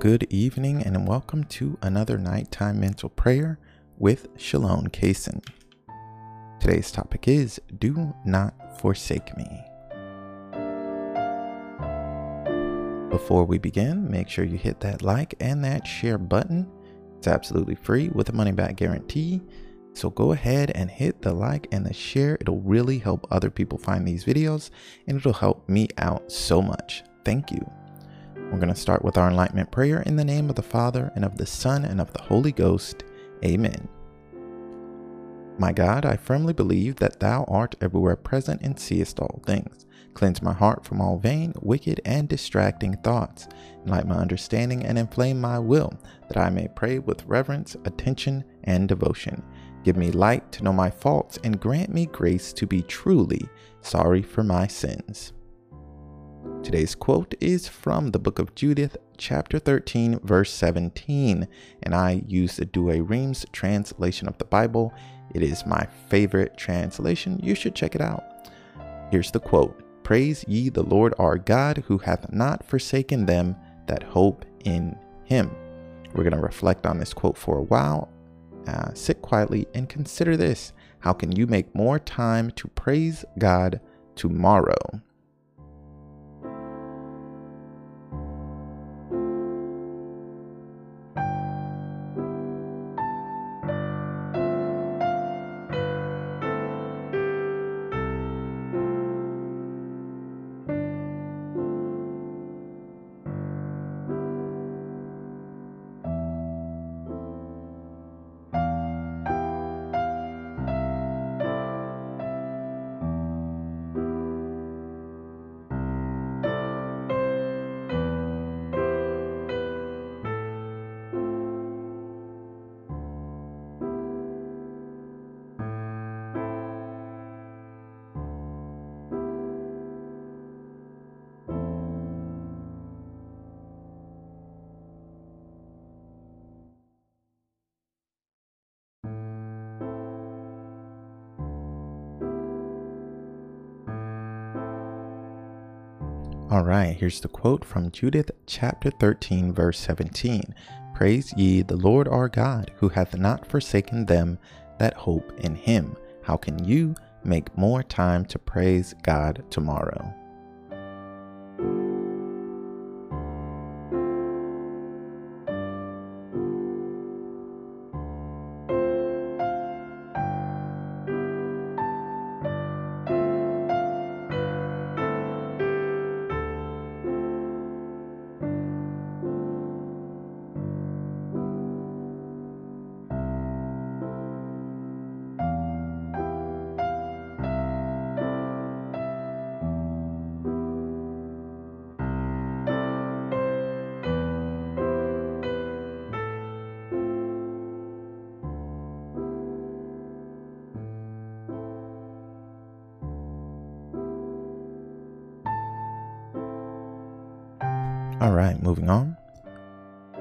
good evening, and welcome to another nighttime mental prayer with Shalom Kaysen. Today's topic is Do Not Forsake Me. Before we begin, make sure you hit that like and that share button. It's absolutely free with a money back guarantee. So go ahead and hit the like and the share. It'll really help other people find these videos and it'll help me out so much. Thank you. We're going to start with our enlightenment prayer in the name of the Father, and of the Son, and of the Holy Ghost. Amen. My God, I firmly believe that Thou art everywhere present and seest all things. Cleanse my heart from all vain, wicked, and distracting thoughts. Enlighten my understanding and inflame my will, that I may pray with reverence, attention, and devotion. Give me light to know my faults, and grant me grace to be truly sorry for my sins. Today's quote is from the book of Judith, chapter 13, verse 17, and I use the Douay-Rheims translation of the Bible. It is my favorite translation. You should check it out. Here's the quote Praise ye the Lord our God, who hath not forsaken them that hope in him. We're going to reflect on this quote for a while. Uh, sit quietly and consider this. How can you make more time to praise God tomorrow? All right, here's the quote from Judith chapter 13, verse 17. Praise ye the Lord our God, who hath not forsaken them that hope in him. How can you make more time to praise God tomorrow? All right, moving on.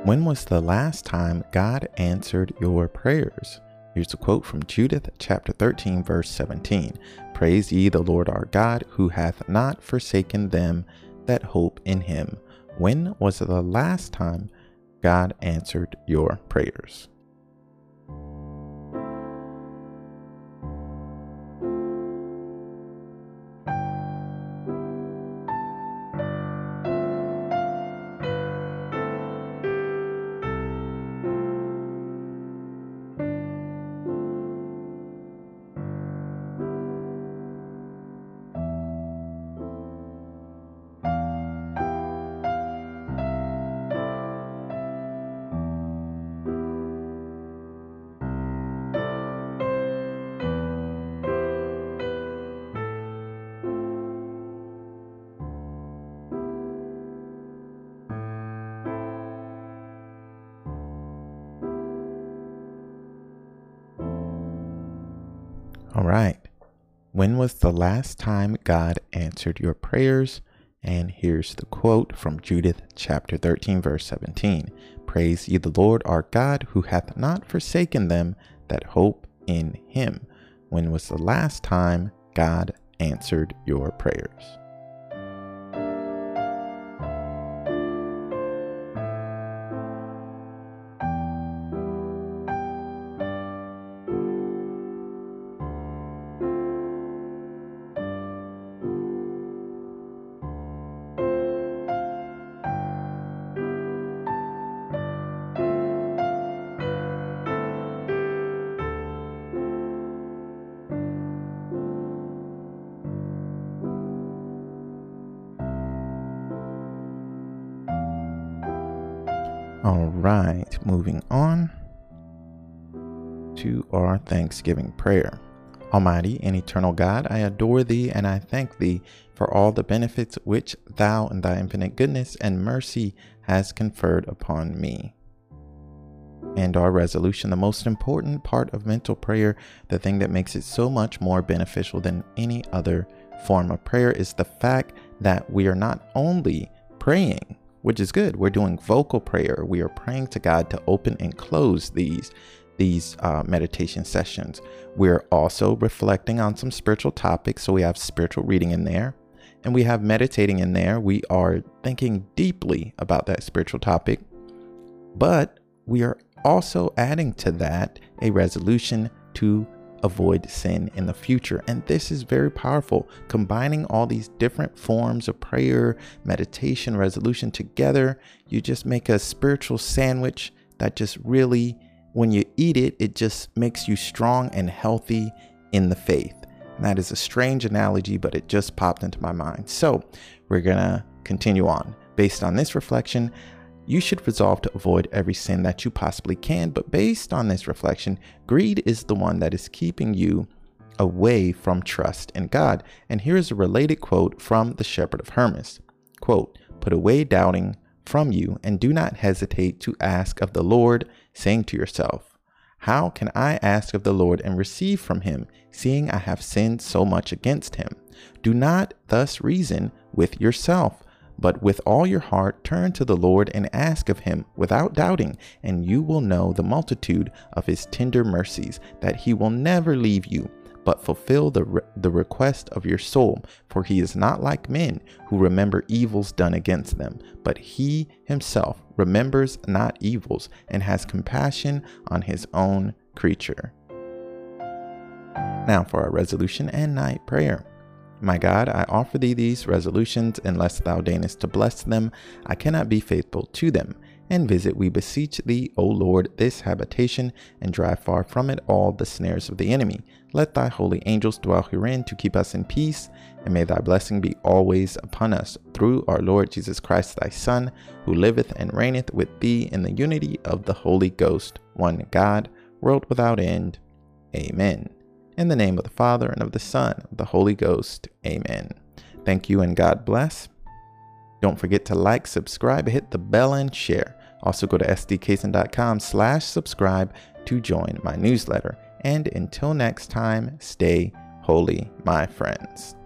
When was the last time God answered your prayers? Here's a quote from Judith chapter 13, verse 17. Praise ye the Lord our God, who hath not forsaken them that hope in him. When was the last time God answered your prayers? All right. When was the last time God answered your prayers? And here's the quote from Judith chapter 13, verse 17 Praise ye the Lord our God, who hath not forsaken them that hope in him. When was the last time God answered your prayers? Right, moving on to our Thanksgiving prayer. Almighty and eternal God, I adore thee and I thank thee for all the benefits which thou and thy infinite goodness and mercy has conferred upon me. And our resolution, the most important part of mental prayer, the thing that makes it so much more beneficial than any other form of prayer, is the fact that we are not only praying, which is good, we're doing vocal prayer. We are praying to God to open and close these these uh, meditation sessions. We're also reflecting on some spiritual topics. So we have spiritual reading in there and we have meditating in there. We are thinking deeply about that spiritual topic, but we are also adding to that a resolution to avoid sin in the future. And this is very powerful. Combining all these different forms of prayer, meditation, resolution together, you just make a spiritual sandwich that just really when you eat it, it just makes you strong and healthy in the faith. And that is a strange analogy, but it just popped into my mind. So we're going to continue on. Based on this reflection, you should resolve to avoid every sin that you possibly can. But based on this reflection, greed is the one that is keeping you away from trust in God. And here's a related quote from the Shepherd of Hermas. Quote, put away doubting from you and do not hesitate to ask of the Lord saying to yourself, How can I ask of the Lord and receive from him, seeing I have sinned so much against him? Do not thus reason with yourself, but with all your heart turn to the Lord and ask of him without doubting, and you will know the multitude of his tender mercies, that he will never leave you but fulfill the, re- the request of your soul. For he is not like men who remember evils done against them, but he himself remembers not evils and has compassion on his own creature. Now for our resolution and night prayer. My God, I offer thee these resolutions, unless thou deignest to bless them, I cannot be faithful to them and visit, we beseech thee, O Lord, this habitation, and drive far from it all the snares of the enemy. Let thy holy angels dwell herein to keep us in peace, and may thy blessing be always upon us, through our Lord Jesus Christ, thy Son, who liveth and reigneth with thee in the unity of the Holy Ghost, one God, world without end. Amen. In the name of the Father, and of the Son, of the Holy Ghost. Amen. Thank you, and God bless. Don't forget to like, subscribe, hit the bell, and share. Also go to sdkson.com slash subscribe to join my newsletter. And until next time, stay holy, my friends.